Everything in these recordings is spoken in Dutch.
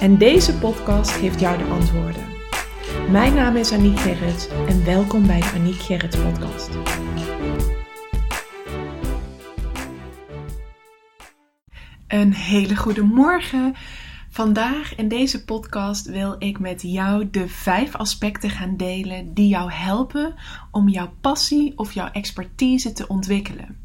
En deze podcast geeft jou de antwoorden. Mijn naam is Aniek Gerrits en welkom bij de Aniek Gerrits podcast. Een hele goede morgen. Vandaag in deze podcast wil ik met jou de vijf aspecten gaan delen die jou helpen om jouw passie of jouw expertise te ontwikkelen.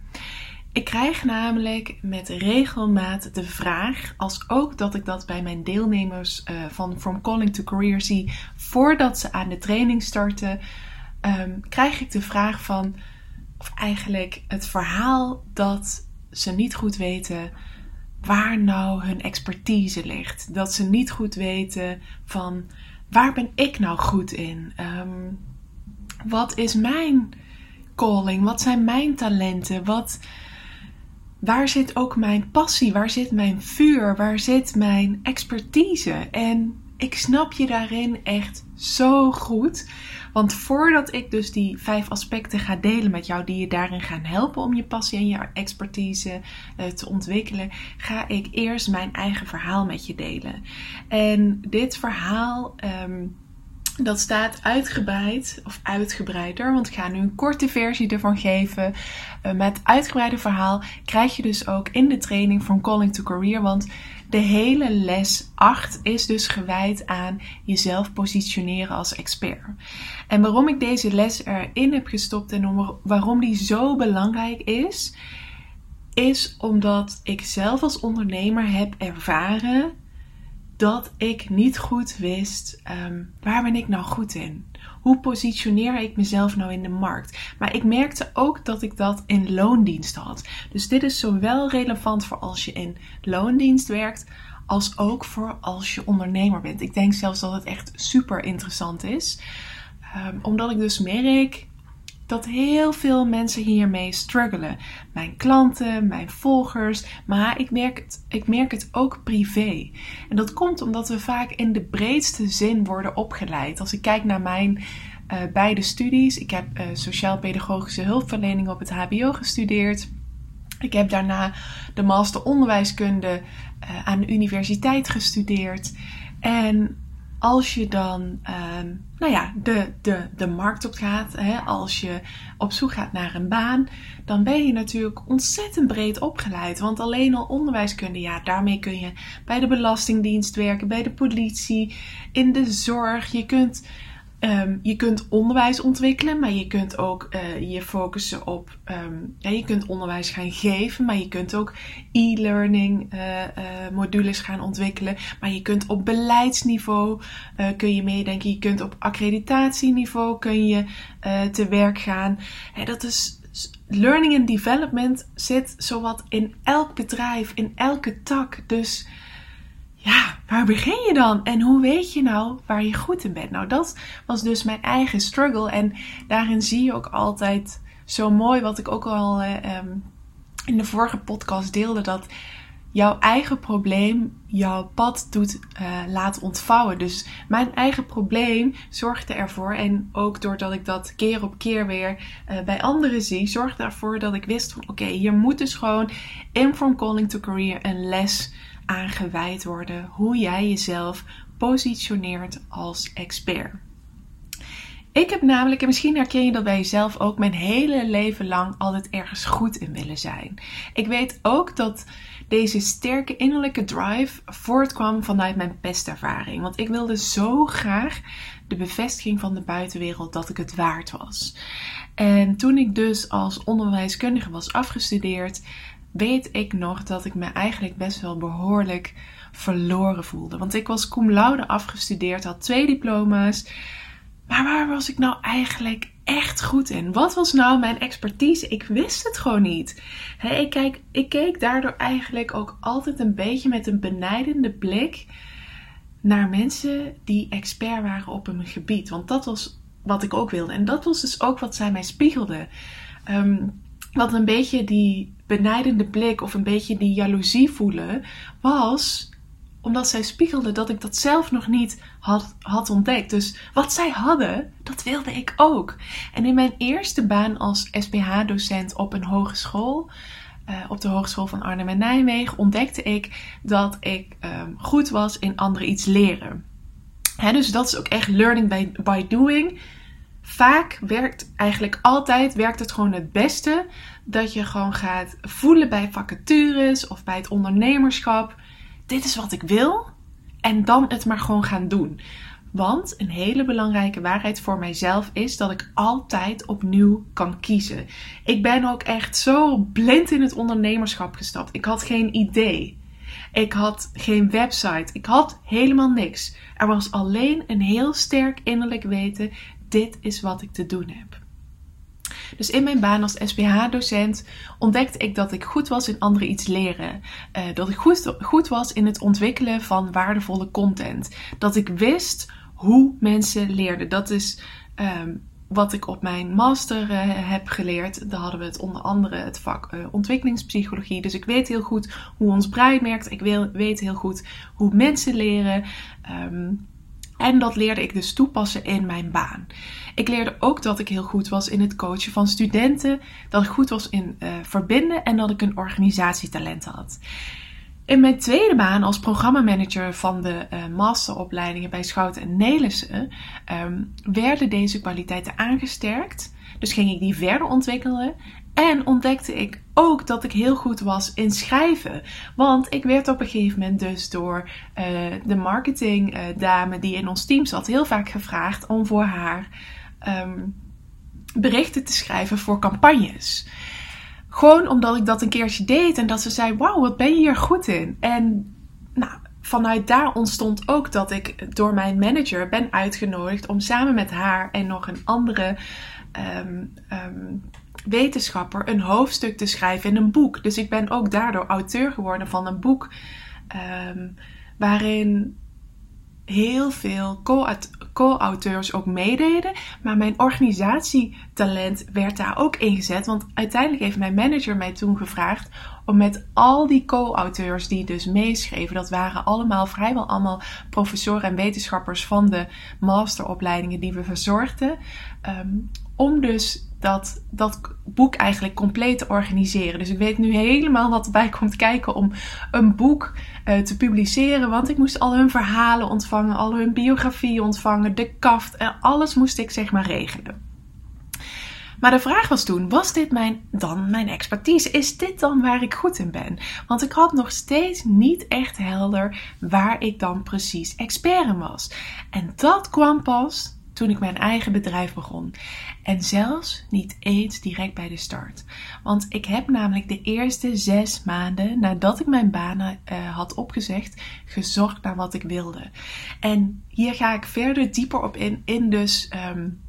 Ik krijg namelijk met regelmaat de vraag, als ook dat ik dat bij mijn deelnemers uh, van From Calling to Career zie, voordat ze aan de training starten, um, krijg ik de vraag van, of eigenlijk het verhaal dat ze niet goed weten waar nou hun expertise ligt. Dat ze niet goed weten van waar ben ik nou goed in? Um, wat is mijn calling? Wat zijn mijn talenten? Wat waar zit ook mijn passie? Waar zit mijn vuur? Waar zit mijn expertise? En ik snap je daarin echt zo goed. Want voordat ik dus die vijf aspecten ga delen met jou, die je daarin gaan helpen om je passie en je expertise uh, te ontwikkelen, ga ik eerst mijn eigen verhaal met je delen. En dit verhaal. Um, dat staat uitgebreid, of uitgebreider, want ik ga nu een korte versie ervan geven. Uh, met uitgebreide verhaal krijg je dus ook in de training van Calling to Career. Want de hele les 8 is dus gewijd aan jezelf positioneren als expert. En waarom ik deze les erin heb gestopt en waarom die zo belangrijk is, is omdat ik zelf als ondernemer heb ervaren dat ik niet goed wist um, waar ben ik nou goed in? Hoe positioneer ik mezelf nou in de markt? Maar ik merkte ook dat ik dat in loondienst had. Dus dit is zowel relevant voor als je in loondienst werkt, als ook voor als je ondernemer bent. Ik denk zelfs dat het echt super interessant is. Um, omdat ik dus merk dat heel veel mensen hiermee struggelen. Mijn klanten, mijn volgers, maar ik merk, het, ik merk het ook privé. En dat komt omdat we vaak in de breedste zin worden opgeleid. Als ik kijk naar mijn uh, beide studies, ik heb uh, sociaal-pedagogische hulpverlening op het HBO gestudeerd. Ik heb daarna de master onderwijskunde uh, aan de universiteit gestudeerd. En als je dan um, nou ja, de, de, de markt op gaat, hè, als je op zoek gaat naar een baan, dan ben je natuurlijk ontzettend breed opgeleid. Want alleen al onderwijskunde, ja, daarmee kun je bij de Belastingdienst werken, bij de politie, in de zorg. Je kunt Um, je kunt onderwijs ontwikkelen, maar je kunt ook uh, je focussen op. Ja, je kunt onderwijs gaan geven, maar je kunt ook e-learning uh, uh, modules gaan ontwikkelen. Maar je kunt op beleidsniveau kun je meedenken. Je kunt op accreditatieniveau kun je te werk gaan. Dat is learning and development zit zowat in elk bedrijf, in elke tak. Dus ja, waar begin je dan? En hoe weet je nou waar je goed in bent? Nou, dat was dus mijn eigen struggle. En daarin zie je ook altijd zo mooi wat ik ook al uh, um, in de vorige podcast deelde. Dat jouw eigen probleem jouw pad doet uh, laten ontvouwen. Dus mijn eigen probleem zorgde ervoor, en ook doordat ik dat keer op keer weer uh, bij anderen zie, zorgde ervoor dat ik wist van oké, hier moet dus gewoon in From Calling to Career een les aangeweid worden hoe jij jezelf positioneert als expert. Ik heb namelijk, en misschien herken je dat bij jezelf ook, mijn hele leven lang altijd ergens goed in willen zijn. Ik weet ook dat deze sterke innerlijke drive voortkwam vanuit mijn pestervaring. Want ik wilde zo graag de bevestiging van de buitenwereld dat ik het waard was. En toen ik dus als onderwijskundige was afgestudeerd, weet ik nog dat ik me eigenlijk best wel behoorlijk verloren voelde. Want ik was cum laude afgestudeerd, had twee diploma's. Maar waar was ik nou eigenlijk echt goed in? Wat was nou mijn expertise? Ik wist het gewoon niet. ik, kijk, ik keek daardoor eigenlijk ook altijd een beetje met een benijdende blik naar mensen die expert waren op een gebied. Want dat was wat ik ook wilde. En dat was dus ook wat zij mij spiegelde. Um, wat een beetje die benijdende blik of een beetje die jaloezie voelen, was omdat zij spiegelde dat ik dat zelf nog niet had, had ontdekt. Dus wat zij hadden, dat wilde ik ook. En in mijn eerste baan als SPH-docent op een hogeschool, uh, op de Hogeschool van Arnhem en Nijmegen, ontdekte ik dat ik um, goed was in anderen iets leren. dus dat is ook echt learning by, by doing. Vaak werkt eigenlijk altijd werkt het gewoon het beste dat je gewoon gaat voelen bij vacatures of bij het ondernemerschap dit is wat ik wil. En dan het maar gewoon gaan doen. Want een hele belangrijke waarheid voor mijzelf is dat ik altijd opnieuw kan kiezen. Ik ben ook echt zo blind in het ondernemerschap gestapt. Ik had geen idee. Ik had geen website. Ik had helemaal niks. Er was alleen een heel sterk innerlijk weten: dit is wat ik te doen heb. Dus in mijn baan als SPH-docent ontdekte ik dat ik goed was in anderen iets leren. Uh, dat ik goed, goed was in het ontwikkelen van waardevolle content. Dat ik wist hoe mensen leerden. Dat is um, wat ik op mijn master uh, heb geleerd. Daar hadden we het onder andere het vak uh, ontwikkelingspsychologie. Dus ik weet heel goed hoe ons brein werkt. Ik weet heel goed hoe mensen leren. Um, en dat leerde ik dus toepassen in mijn baan. Ik leerde ook dat ik heel goed was in het coachen van studenten, dat ik goed was in uh, verbinden en dat ik een organisatietalent had. In mijn tweede baan als programmamanager van de uh, masteropleidingen bij Schouten en Nelissen um, werden deze kwaliteiten aangesterkt. Dus ging ik die verder ontwikkelen en ontdekte ik ook dat ik heel goed was in schrijven. Want ik werd op een gegeven moment dus door uh, de marketingdame uh, die in ons team zat heel vaak gevraagd om voor haar um, berichten te schrijven voor campagnes. Gewoon omdat ik dat een keertje deed en dat ze zei: Wauw, wat ben je hier goed in? En nou, vanuit daar ontstond ook dat ik door mijn manager ben uitgenodigd om samen met haar en nog een andere um, um, wetenschapper een hoofdstuk te schrijven in een boek. Dus ik ben ook daardoor auteur geworden van een boek um, waarin heel veel co-auteurs ook meededen. Maar mijn organisatietalent werd daar ook ingezet. Want uiteindelijk heeft mijn manager mij toen gevraagd om met al die co-auteurs die dus meeschreven, dat waren allemaal vrijwel allemaal professoren en wetenschappers van de masteropleidingen die we verzorgden, um, om dus dat, dat boek eigenlijk compleet te organiseren. Dus ik weet nu helemaal wat erbij komt kijken om een boek uh, te publiceren. Want ik moest al hun verhalen ontvangen, al hun biografie ontvangen, de kaft en alles moest ik zeg maar regelen. Maar de vraag was toen: was dit mijn, dan mijn expertise? Is dit dan waar ik goed in ben? Want ik had nog steeds niet echt helder waar ik dan precies expert in was. En dat kwam pas toen ik mijn eigen bedrijf begon. En zelfs niet eens direct bij de start. Want ik heb namelijk de eerste zes maanden nadat ik mijn banen uh, had opgezegd, gezocht naar wat ik wilde. En hier ga ik verder dieper op in, in dus. Um,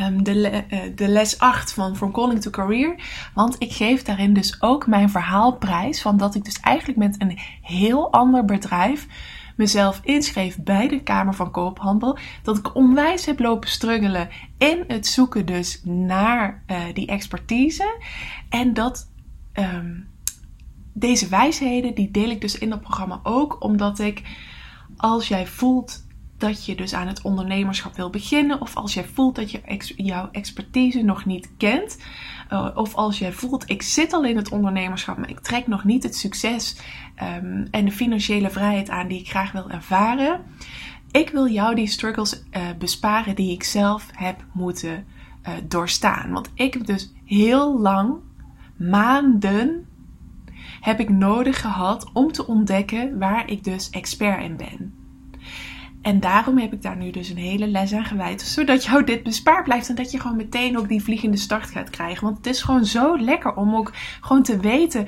um, de, uh, de, les 8 van From Calling to Career. Want ik geef daarin dus ook mijn verhaalprijs. Van dat ik dus eigenlijk met een heel ander bedrijf mezelf inschreef bij de Kamer van Koophandel. Dat ik onwijs heb lopen struggelen in het zoeken dus naar uh, die expertise. En dat um, deze wijsheden, die deel ik dus in dat programma ook. Omdat ik, als jij voelt dat je dus aan het ondernemerschap wil beginnen. Of als jij voelt dat je jouw expertise nog niet kent. Uh, of als jij voelt, ik zit al in het ondernemerschap, maar ik trek nog niet het succes um, en de financiële vrijheid aan die ik graag wil ervaren. Ik wil jou die struggles uh, besparen die ik zelf heb moeten uh, doorstaan. Want ik heb dus heel lang, maanden, heb ik nodig gehad om te ontdekken waar ik dus expert in ben. En daarom heb ik daar nu dus een hele les aan gewijd. Zodat jou dit bespaard blijft. En dat je gewoon meteen ook die vliegende start gaat krijgen. Want het is gewoon zo lekker om ook gewoon te weten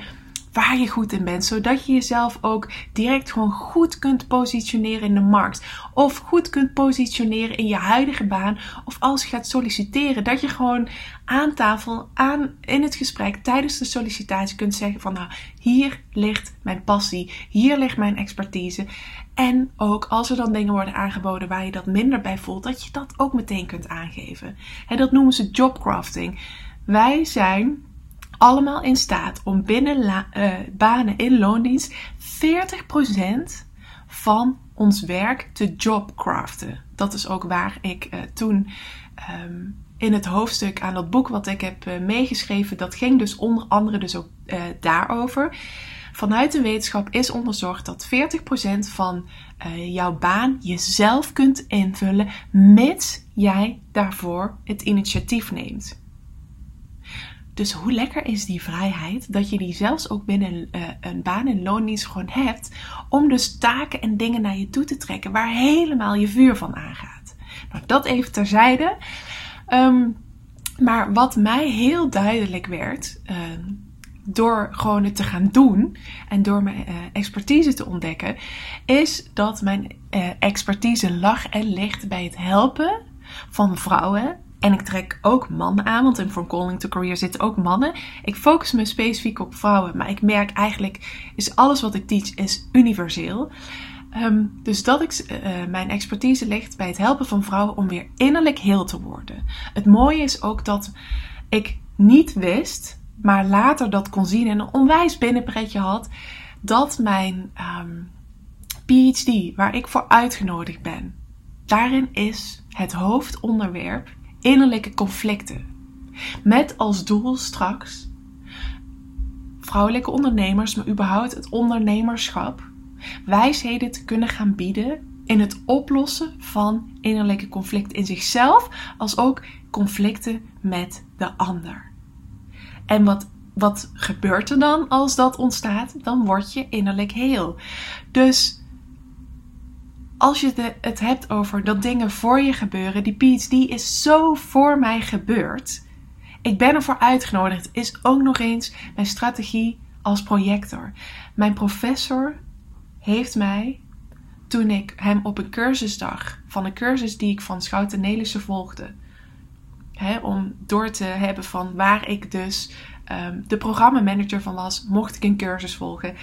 waar je goed in bent, zodat je jezelf ook direct gewoon goed kunt positioneren in de markt. Of goed kunt positioneren in je huidige baan. Of als je gaat solliciteren, dat je gewoon aan tafel, aan, in het gesprek, tijdens de sollicitatie kunt zeggen van nou, hier ligt mijn passie, hier ligt mijn expertise. En ook als er dan dingen worden aangeboden waar je dat minder bij voelt, dat je dat ook meteen kunt aangeven. En dat noemen ze jobcrafting. Wij zijn allemaal in staat om binnen uh, banen in loondienst 40% van ons werk te jobcraften. Dat is ook waar ik uh, toen um, in het hoofdstuk aan dat boek wat ik heb uh, meegeschreven, dat ging dus onder andere dus ook daarover. Vanuit de wetenschap is onderzocht dat 40% van jouw baan jezelf kunt invullen, mits jij daarvoor het initiatief neemt. Dus hoe lekker is die vrijheid dat je die zelfs ook binnen uh, een baan en loondienst gewoon hebt, om dus taken en dingen naar je toe te trekken waar helemaal je vuur van aangaat. Nou, dat even terzijde. Um, maar wat mij heel duidelijk werd, uh, door gewoon het te gaan doen en door mijn uh, expertise te ontdekken, is dat mijn uh, expertise lag en ligt bij het helpen van vrouwen en ik trek ook mannen aan, want in From Calling to Career zitten ook mannen. Ik focus me specifiek op vrouwen, maar ik merk eigenlijk is alles wat ik teach is universeel. Um, dus dat ik, uh, mijn expertise ligt bij het helpen van vrouwen om weer innerlijk heel te worden. Het mooie is ook dat ik niet wist, maar later dat kon zien en een onwijs binnenpretje had, dat mijn um, PhD, waar ik voor uitgenodigd ben, daarin is het hoofdonderwerp innerlijke conflicten. Met als doel straks vrouwelijke ondernemers, maar überhaupt het ondernemerschap, wijsheden te kunnen gaan bieden in het oplossen van innerlijke conflicten in zichzelf, als ook conflicten met de ander. En wat, wat gebeurt er dan als dat ontstaat? Dan word je innerlijk heel. Dus als je het hebt over dat dingen voor je gebeuren, die PhD is zo voor mij gebeurd. Ik ben ervoor uitgenodigd. Is ook nog eens mijn strategie als projector. Mijn professor heeft mij, toen ik hem op een cursusdag van een cursus die ik van Schouten Nelissen volgde, hè, om door te hebben van waar ik dus um, de programmamanager van was, mocht ik een cursus volgen.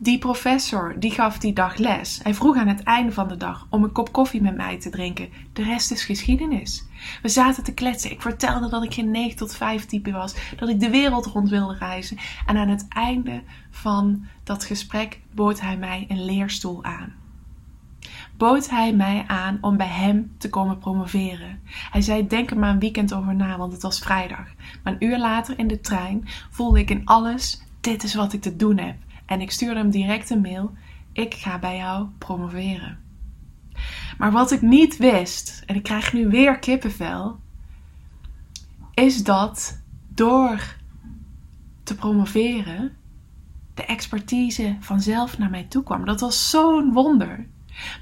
Die professor die gaf die dag les. Hij vroeg aan het einde van de dag om een kop koffie met mij te drinken. De rest is geschiedenis. We zaten te kletsen. Ik vertelde dat ik geen 9 tot 5 type was. Dat ik de wereld rond wilde reizen. En aan het einde van dat gesprek bood hij mij een leerstoel aan. Bood hij mij aan om bij hem te komen promoveren. Hij zei: Denk er maar een weekend over na, want het was vrijdag. Maar een uur later in de trein voelde ik in alles: Dit is wat ik te doen heb. En ik stuurde hem direct een mail: Ik ga bij jou promoveren. Maar wat ik niet wist, en ik krijg nu weer kippenvel, is dat door te promoveren de expertise vanzelf naar mij toe kwam. Dat was zo'n wonder.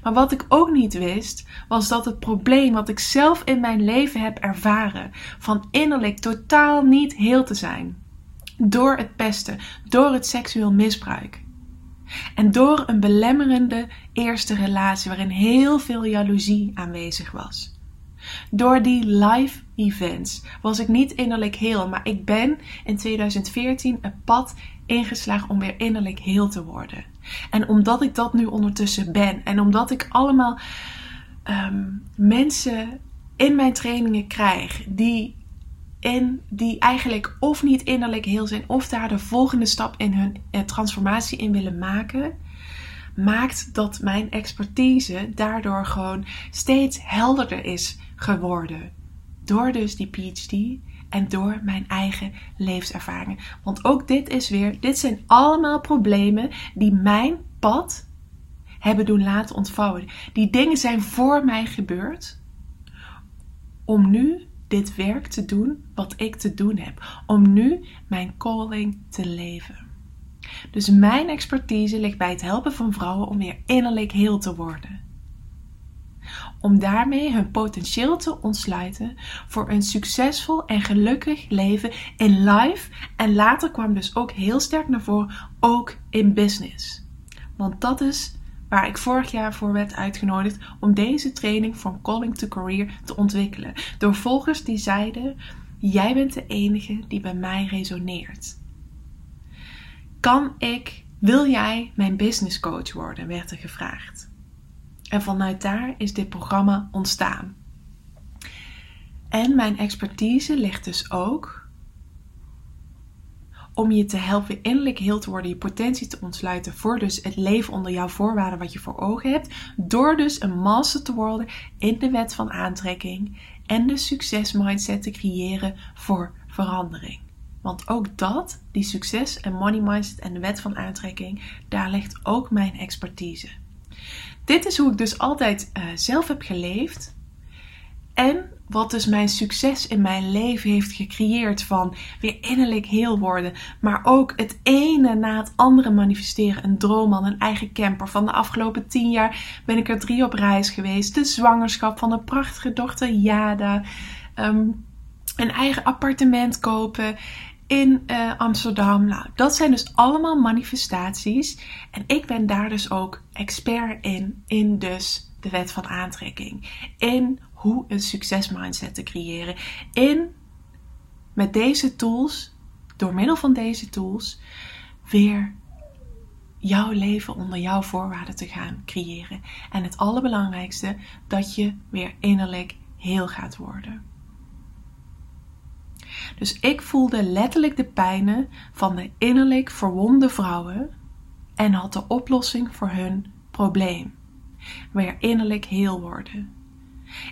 Maar wat ik ook niet wist, was dat het probleem wat ik zelf in mijn leven heb ervaren, van innerlijk totaal niet heel te zijn, door het pesten, door het seksueel misbruik. En door een belemmerende eerste relatie waarin heel veel jaloezie aanwezig was. Door die live events was ik niet innerlijk heel, maar ik ben in 2014 een pad ingeslagen om weer innerlijk heel te worden. En omdat ik dat nu ondertussen ben en omdat ik allemaal um, mensen in mijn trainingen krijg die en die eigenlijk of niet innerlijk heel zijn of daar de volgende stap in hun eh, transformatie in willen maken, maakt dat mijn expertise daardoor gewoon steeds helderder is geworden. Door dus die PhD en door mijn eigen levenservaringen. Want ook dit is weer, dit zijn allemaal problemen die mijn pad hebben doen laten ontvouwen. Die dingen zijn voor mij gebeurd om nu dit werk te doen wat ik te doen heb. Om nu mijn calling te leven. Dus mijn expertise ligt bij het helpen van vrouwen om weer innerlijk heel te worden. om daarmee hun potentieel te ontsluiten voor een succesvol en gelukkig leven in life. En later kwam dus ook heel sterk naar voren, ook in business. Want dat is waar ik vorig jaar voor werd uitgenodigd om deze training van Calling to Career te ontwikkelen. Door volgers die zeiden: Jij bent de enige die bij mij resoneert. Kan ik, wil jij mijn business coach worden? werd er gevraagd. En vanuit daar is dit programma ontstaan. En mijn expertise ligt dus ook om je te helpen innerlijk heel te worden, je potentie te ontsluiten voor dus het leven onder jouw voorwaarden wat je voor ogen hebt, door dus een master te worden in de wet van aantrekking en de succesmindset te creëren voor verandering. Want ook dat, die succes en money mindset en de wet van aantrekking, daar ligt ook mijn expertise. Dit is hoe ik dus altijd uh, zelf heb geleefd. En wat dus mijn succes in mijn leven heeft gecreëerd van weer innerlijk heel worden, maar ook het ene na het andere manifesteren. Een droomman, een eigen camper. Van de afgelopen tien jaar ben ik er drie op reis geweest. De zwangerschap van een prachtige dochter Jada. Ehm, een eigen appartement kopen in uh, Amsterdam. Nou, dat zijn dus allemaal manifestaties. En ik ben daar dus ook expert in. In dus de wet van aantrekking. In hoe een succesmindset te creëren. In met deze tools, door middel van deze tools, weer jouw leven onder jouw voorwaarden te gaan creëren. En het allerbelangrijkste, dat je weer innerlijk heel gaat worden. Dus ik voelde letterlijk de pijnen van de innerlijk verwonde vrouwen en had de oplossing voor hun probleem. Weer innerlijk heel worden.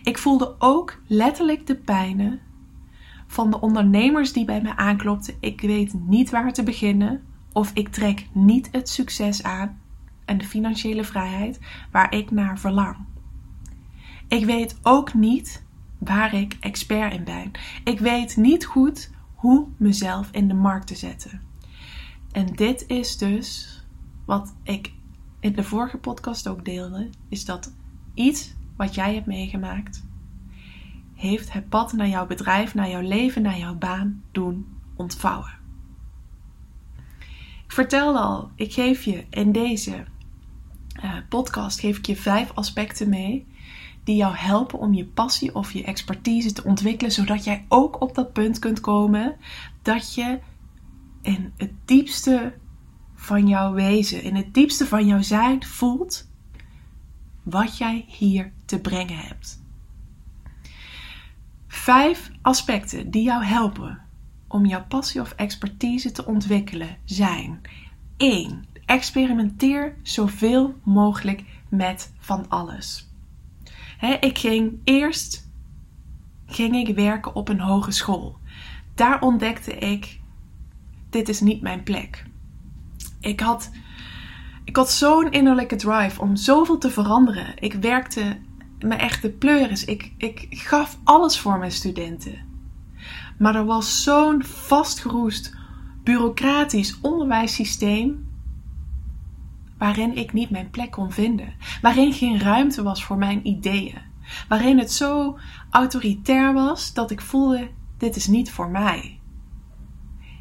Ik voelde ook letterlijk de pijnen van de ondernemers die bij me aanklopten. Ik weet niet waar te beginnen of ik trek niet het succes aan en de financiële vrijheid waar ik naar verlang. Ik weet ook niet waar ik expert in ben. Ik weet niet goed hoe mezelf in de markt te zetten. En dit is dus wat ik in de vorige podcast ook deelde, is dat iets wat jij hebt meegemaakt, heeft het pad naar jouw bedrijf, naar jouw leven, naar jouw baan doen ontvouwen. Ik vertelde al, ik geef je in deze uh, podcast geef ik je vijf aspecten mee die jou helpen om je passie of je expertise te ontwikkelen, zodat jij ook op dat punt kunt komen dat je in het diepste van jouw wezen, in het diepste van jouw zijn voelt wat jij hier te brengen hebt. Vijf aspecten die jou helpen om jouw passie of expertise te ontwikkelen zijn: 1. Experimenteer zoveel mogelijk met van alles. ik ging eerst ging ik werken op een hogeschool. Daar ontdekte ik: dit is niet mijn plek. Ik had ik had zo'n innerlijke drive om zoveel te veranderen. Ik werkte me echt de pleuris. Ik, ik gaf alles voor mijn studenten. Maar er was zo'n vastgeroest bureaucratisch onderwijssysteem waarin ik niet mijn plek kon vinden. Waarin geen ruimte was voor mijn ideeën. Waarin het zo autoritair was dat ik voelde: dit is niet voor mij.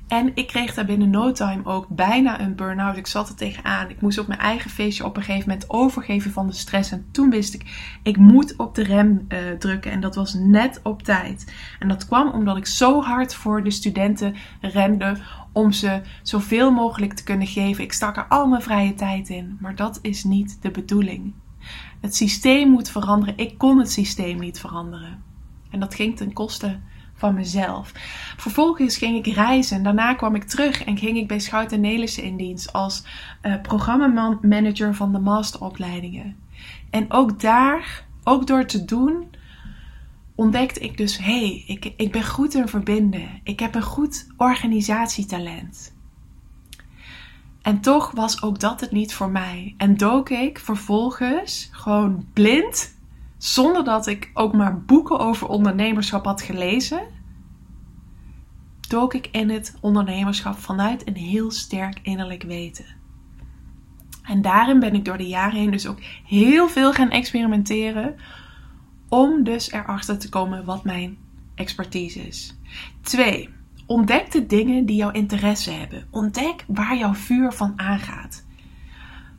En ik kreeg daar binnen no time ook bijna een burn-out. Ik zat er tegenaan. Ik moest op mijn eigen feestje op een gegeven moment overgeven van de stress. En toen wist ik, ik moet op de rem uh, drukken. En dat was net op tijd. En dat kwam omdat ik zo hard voor de studenten rende om ze zoveel mogelijk te kunnen geven. Ik stak er al mijn vrije tijd in. Maar dat is niet de bedoeling. Het systeem moet veranderen. Ik kon het systeem niet veranderen. En dat ging ten koste van mezelf. Vervolgens ging ik reizen. Daarna kwam ik terug en ging ik bij Schout en Nelissen in dienst als uh, programmamanager van de masteropleidingen. En ook daar, ook door te doen, ontdekte ik dus: hé, hey, ik, ik ben goed in verbinden. Ik heb een goed organisatietalent. En toch was ook dat het niet voor mij. En dook ik vervolgens gewoon blind zonder dat ik ook maar boeken over ondernemerschap had gelezen, dook ik in het ondernemerschap vanuit een heel sterk innerlijk weten. En daarin ben ik door de jaren heen dus ook heel veel gaan experimenteren Om dus erachter te komen wat mijn expertise is. 2. Ontdek de dingen die jouw interesse hebben. Ontdek waar jouw vuur van aangaat.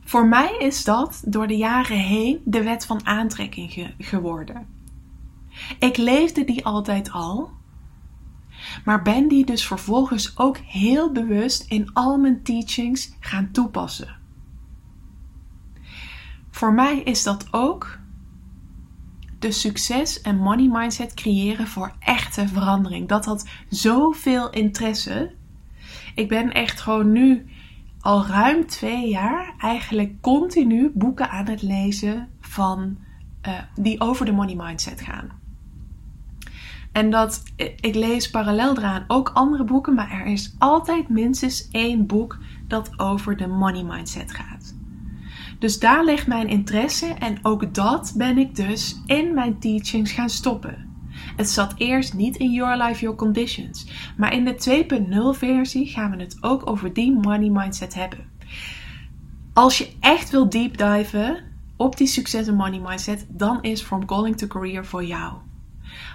Voor mij is dat door de jaren heen de wet van aantrekking geworden. Ik leefde die altijd al, maar ben die dus vervolgens ook heel bewust in al mijn teachings gaan toepassen. Voor mij is dat ook de succes en money mindset creëren voor echte verandering. Dat had zoveel interesse. Ik ben echt gewoon nu al ruim twee jaar eigenlijk continu boeken aan het lezen van, uh, die over de money mindset gaan. En dat ik lees parallel eraan ook andere boeken, maar er is altijd minstens één boek dat over de money mindset gaat. Dus daar ligt mijn interesse en ook dat ben ik dus in mijn teachings gaan stoppen. Het zat eerst niet in Your Life, Your Conditions, maar in de 2.0 versie gaan we het ook over die money mindset hebben. Als je echt wil deep diven op die succes en money mindset, dan is From Calling to Career voor jou.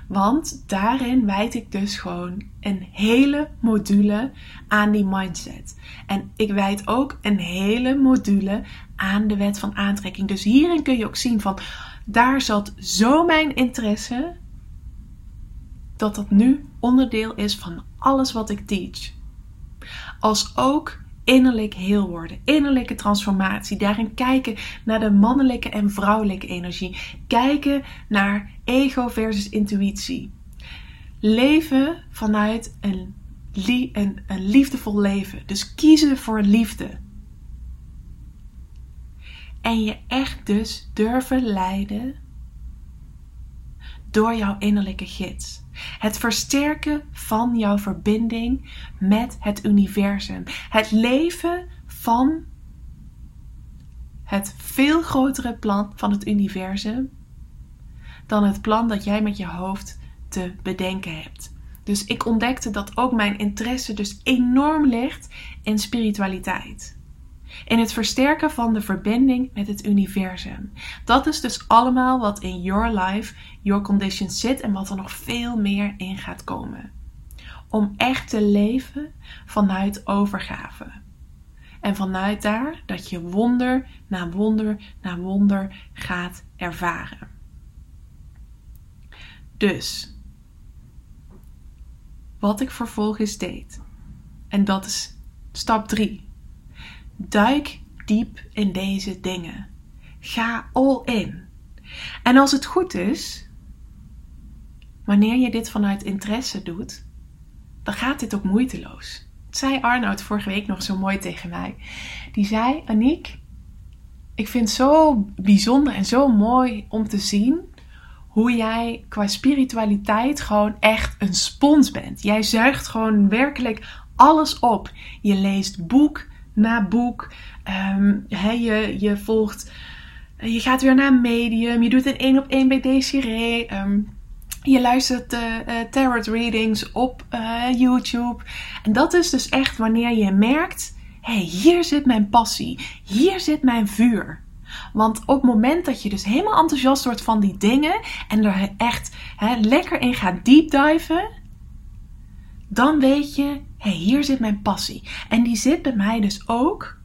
Want daarin wijd ik dus gewoon een hele module aan die mindset. En ik wijd ook een hele module aan de wet van aantrekking. Dus hierin kun je ook zien van daar zat zo mijn interesse dat dat nu onderdeel is van alles wat ik teach. Als ook innerlijk heel worden, innerlijke transformatie. Daarin kijken naar de mannelijke en vrouwelijke energie. Kijken naar ego versus intuïtie. Leven vanuit een, een, liefdevol leven. Dus kiezen voor liefde. En je echt dus durven leiden door jouw innerlijke gids. Het versterken van jouw verbinding met het universum. Het leven van het veel grotere plan van het universum dan het plan dat jij met je hoofd te bedenken hebt. Dus ik ontdekte dat ook mijn interesse dus enorm ligt in spiritualiteit. In het versterken van de verbinding met het universum. Dat is dus allemaal wat in your life, your conditions zit en wat er nog veel meer in gaat komen. Om echt te leven vanuit overgave. En vanuit daar dat je wonder na wonder na wonder gaat ervaren. Dus, wat ik vervolgens deed, en dat is stap 3 Duik diep in deze dingen. Ga all in. En als het goed is, wanneer je dit vanuit interesse doet, dan gaat dit ook moeiteloos. Dat zei Arnoud vorige week nog zo mooi tegen mij. Die zei: Aniek, ik vind het zo bijzonder en zo mooi om te zien hoe jij qua spiritualiteit gewoon echt een spons bent. Jij zuigt gewoon werkelijk alles op. Je leest boek na boek. Um, je, je volgt, je gaat weer naar medium. Je doet een één op één bij Desiree. Um, je luistert uh, uh, tarot readings op uh, YouTube. En dat is dus echt wanneer je merkt: hé, hey, hier zit mijn passie. Hier zit mijn vuur. Want op het moment dat je dus helemaal enthousiast wordt van die dingen en er echt hè, lekker in gaat deep diven, dan weet je, hey, hier zit mijn passie. En die zit bij mij dus ook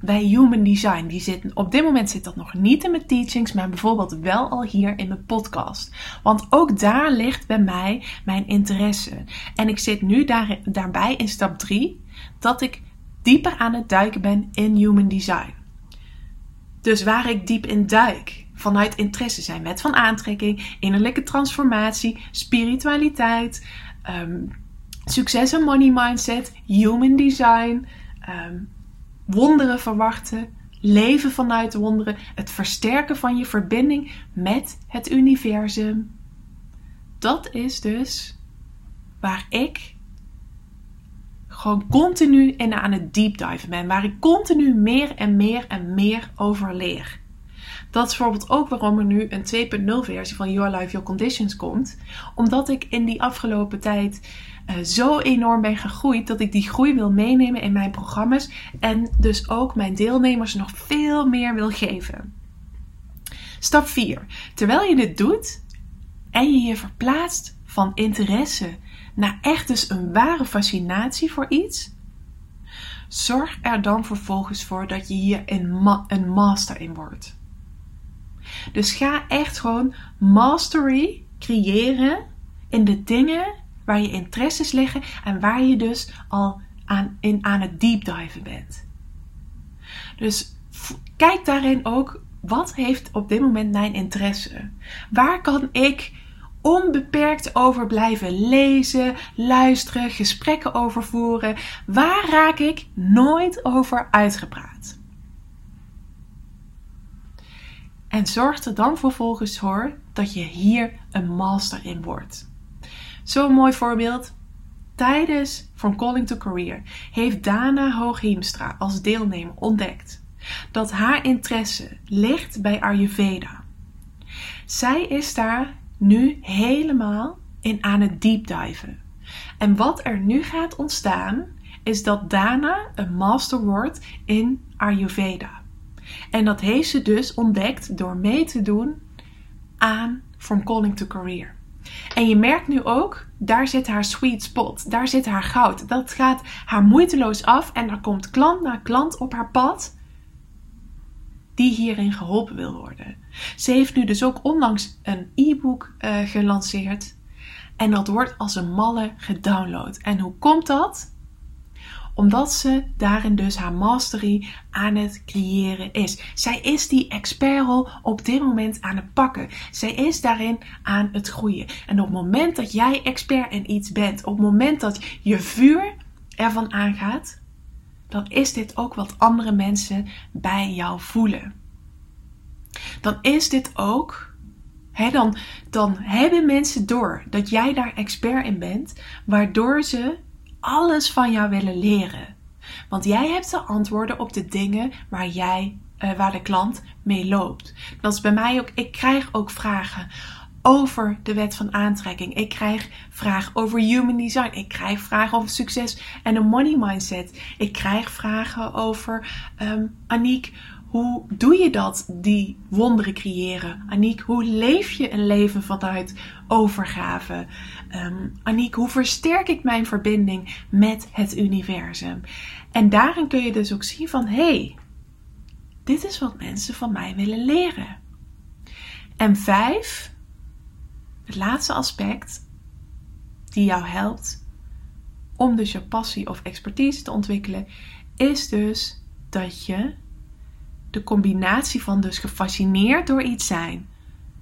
bij Human Design. Die zit, op dit moment zit dat nog niet in mijn teachings, maar bijvoorbeeld wel al hier in mijn podcast. Want ook daar ligt bij mij mijn interesse. En ik zit nu daar, daarbij in stap 3 dat ik dieper aan het duiken ben in Human Design. Dus waar ik diep in duik, vanuit interesse zijn met van aantrekking, innerlijke transformatie, spiritualiteit, um, Succes en money mindset, human design, ehm, wonderen verwachten, leven vanuit wonderen, het versterken van je verbinding met het universum. Dat is dus waar ik gewoon continu in aan het deep dive ben, waar ik continu meer en meer en meer over leer. Dat is bijvoorbeeld ook waarom er nu een 2.0 versie van Your Life, Your Conditions komt. Omdat ik in die afgelopen tijd uh, zo enorm ben gegroeid dat ik die groei wil meenemen in mijn programma's en dus ook mijn deelnemers nog veel meer wil geven. Stap 4. Terwijl je dit doet en je je verplaatst van interesse naar echt dus een ware fascinatie voor iets, zorg er dan vervolgens voor dat je hier een, een master in wordt. Dus ga echt gewoon mastery creëren in de dingen waar je interesses liggen en waar je dus al aan, in, aan het deep diven bent. Dus kijk daarin ook, wat heeft op dit moment mijn interesse? Waar kan ik onbeperkt over blijven lezen, luisteren, gesprekken over voeren? Waar raak ik nooit over uitgepraat? En zorg er dan vervolgens voor dat je hier een master in wordt. Zo'n mooi voorbeeld. Tijdens From Calling to Career heeft Dana Hooghiemstra als deelnemer ontdekt dat haar interesse ligt bij Ayurveda. Zij is daar nu helemaal in aan het deep diven. En wat er nu gaat ontstaan is dat Dana een master wordt in Ayurveda. En dat heeft ze dus ontdekt door mee te doen aan From Calling to Career. En je merkt nu ook, daar zit haar sweet spot, daar zit haar goud. Dat gaat haar moeiteloos af en er komt klant na klant op haar pad die hierin geholpen wil worden. Ze heeft nu dus ook onlangs een e-book uh, gelanceerd en dat wordt als een malle gedownload. En hoe komt dat? Omdat ze daarin dus haar mastery aan het creëren is. Zij is die expertrol op dit moment aan het pakken. Zij is daarin aan het groeien. En op het moment dat jij expert in iets bent, op het moment dat je vuur ervan aangaat, dan is dit ook wat andere mensen bij jou voelen. Dan is dit ook dan, dan hebben mensen door dat jij daar expert in bent, waardoor ze alles van jou willen leren. Want jij hebt de antwoorden op de dingen waar jij, uh, waar de klant mee loopt. Dat is bij mij ook. Ik krijg ook vragen over de wet van aantrekking. Ik krijg vragen over human design. Ik krijg vragen over succes en een money mindset. Ik krijg vragen over um, Aniek. Hoe doe je dat, die wonderen creëren? Aniek, hoe leef je een leven vanuit overgave? Um, Aniek, hoe versterk ik mijn verbinding met het universum? En daarin kun je dus ook zien van, hé, hey, dit is wat mensen van mij willen leren. En vijf, het laatste aspect die jou helpt om dus je passie of expertise te ontwikkelen, is dus dat je de combinatie van dus gefascineerd door iets zijn,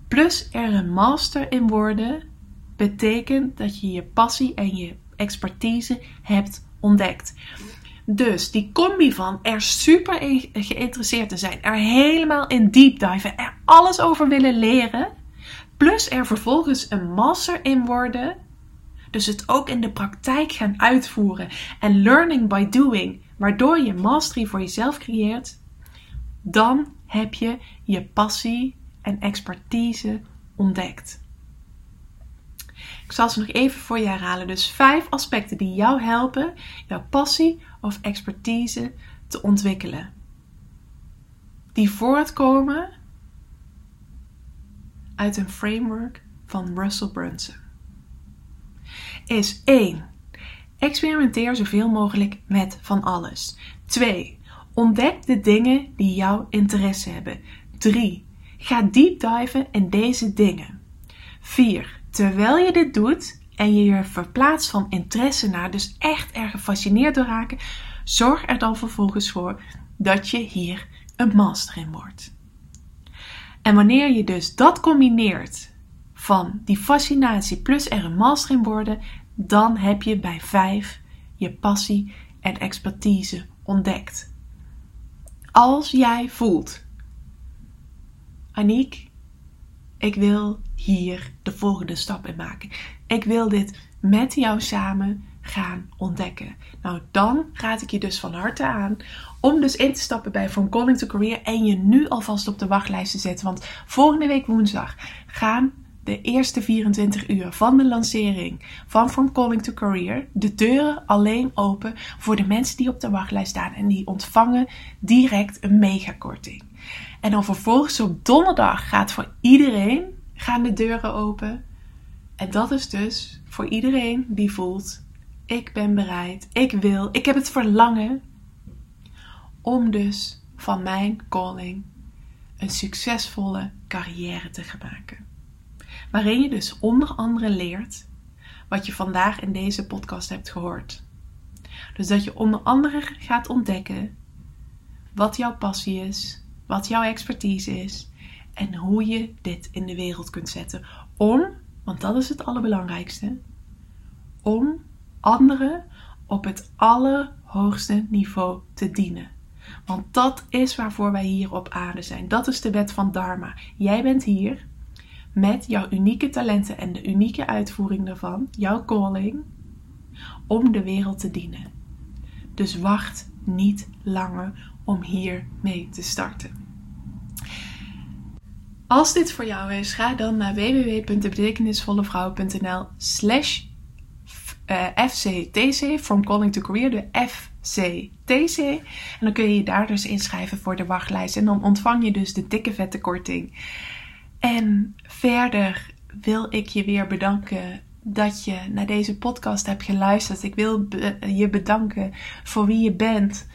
plus er een master in worden, betekent dat je je passie en je expertise hebt ontdekt. Dus die combi van er super geïnteresseerd te zijn, er helemaal in deep diven, er alles over willen leren, plus er vervolgens een master in worden, dus het ook in de praktijk gaan uitvoeren en learning by doing, waardoor je mastery voor jezelf creëert, dan heb je je passie en expertise ontdekt. Ik zal ze nog even voor je herhalen. Dus vijf aspecten die jou helpen jouw passie of expertise te ontwikkelen. Die voortkomen uit een framework van Russell Brunson. Is 1. Experimenteer zoveel mogelijk met van alles. 2. Ontdek de dingen die jouw interesse hebben. 3. Ga deep diven in deze dingen. 4. Terwijl je dit doet en je je verplaatst van interesse naar dus echt er gefascineerd door raken, zorg er dan vervolgens voor dat je hier een master in wordt. En wanneer je dus dat combineert van die fascinatie plus er een master in worden, dan heb je bij 5 je passie en expertise ontdekt. Als jij voelt, Aniek, ik wil hier de volgende stap in maken. Ik wil dit met jou samen gaan ontdekken. Nou, dan raad ik je dus van harte aan om dus in te stappen bij From Calling to Career en je nu alvast op de wachtlijst te zetten. Want volgende week woensdag gaan de eerste 24 uur van de lancering van From Calling to Career de deuren alleen open voor de mensen die op de wachtlijst staan en die ontvangen direct een megakorting. En dan vervolgens op donderdag gaat voor iedereen gaan de deuren open. En dat is dus voor iedereen die voelt: ik ben bereid, ik wil, ik heb het verlangen om dus van mijn calling een succesvolle carrière te gaan maken. Waarin je dus onder andere leert wat je vandaag in deze podcast hebt gehoord. Dus dat je onder andere gaat ontdekken wat jouw passie is, wat jouw expertise is en hoe je dit in de wereld kunt zetten. Om, want dat is het allerbelangrijkste, om anderen op het allerhoogste niveau te dienen. Want dat is waarvoor wij hier op aarde zijn. Dat is de wet van Dharma. Jij bent hier met jouw unieke talenten en de unieke uitvoering daarvan, jouw calling, om de wereld te dienen. Dus wacht niet langer om hier mee te starten. Als dit voor jou is, ga dan naar www.betekenisvollevrouw.nl slash eh, FCTC, From Calling to Career, de FCTC. En dan kun je je daar dus inschrijven voor de wachtlijst. En dan ontvang je dus de dikke vette korting. En verder wil ik je weer bedanken dat je naar deze podcast hebt geluisterd. Ik wil je bedanken voor wie je bent.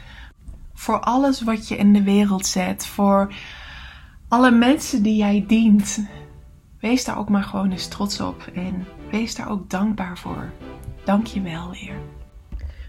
Voor alles wat je in de wereld zet. Voor alle mensen die jij dient. Wees daar ook maar gewoon eens trots op. En wees daar ook dankbaar voor. Dank je wel weer.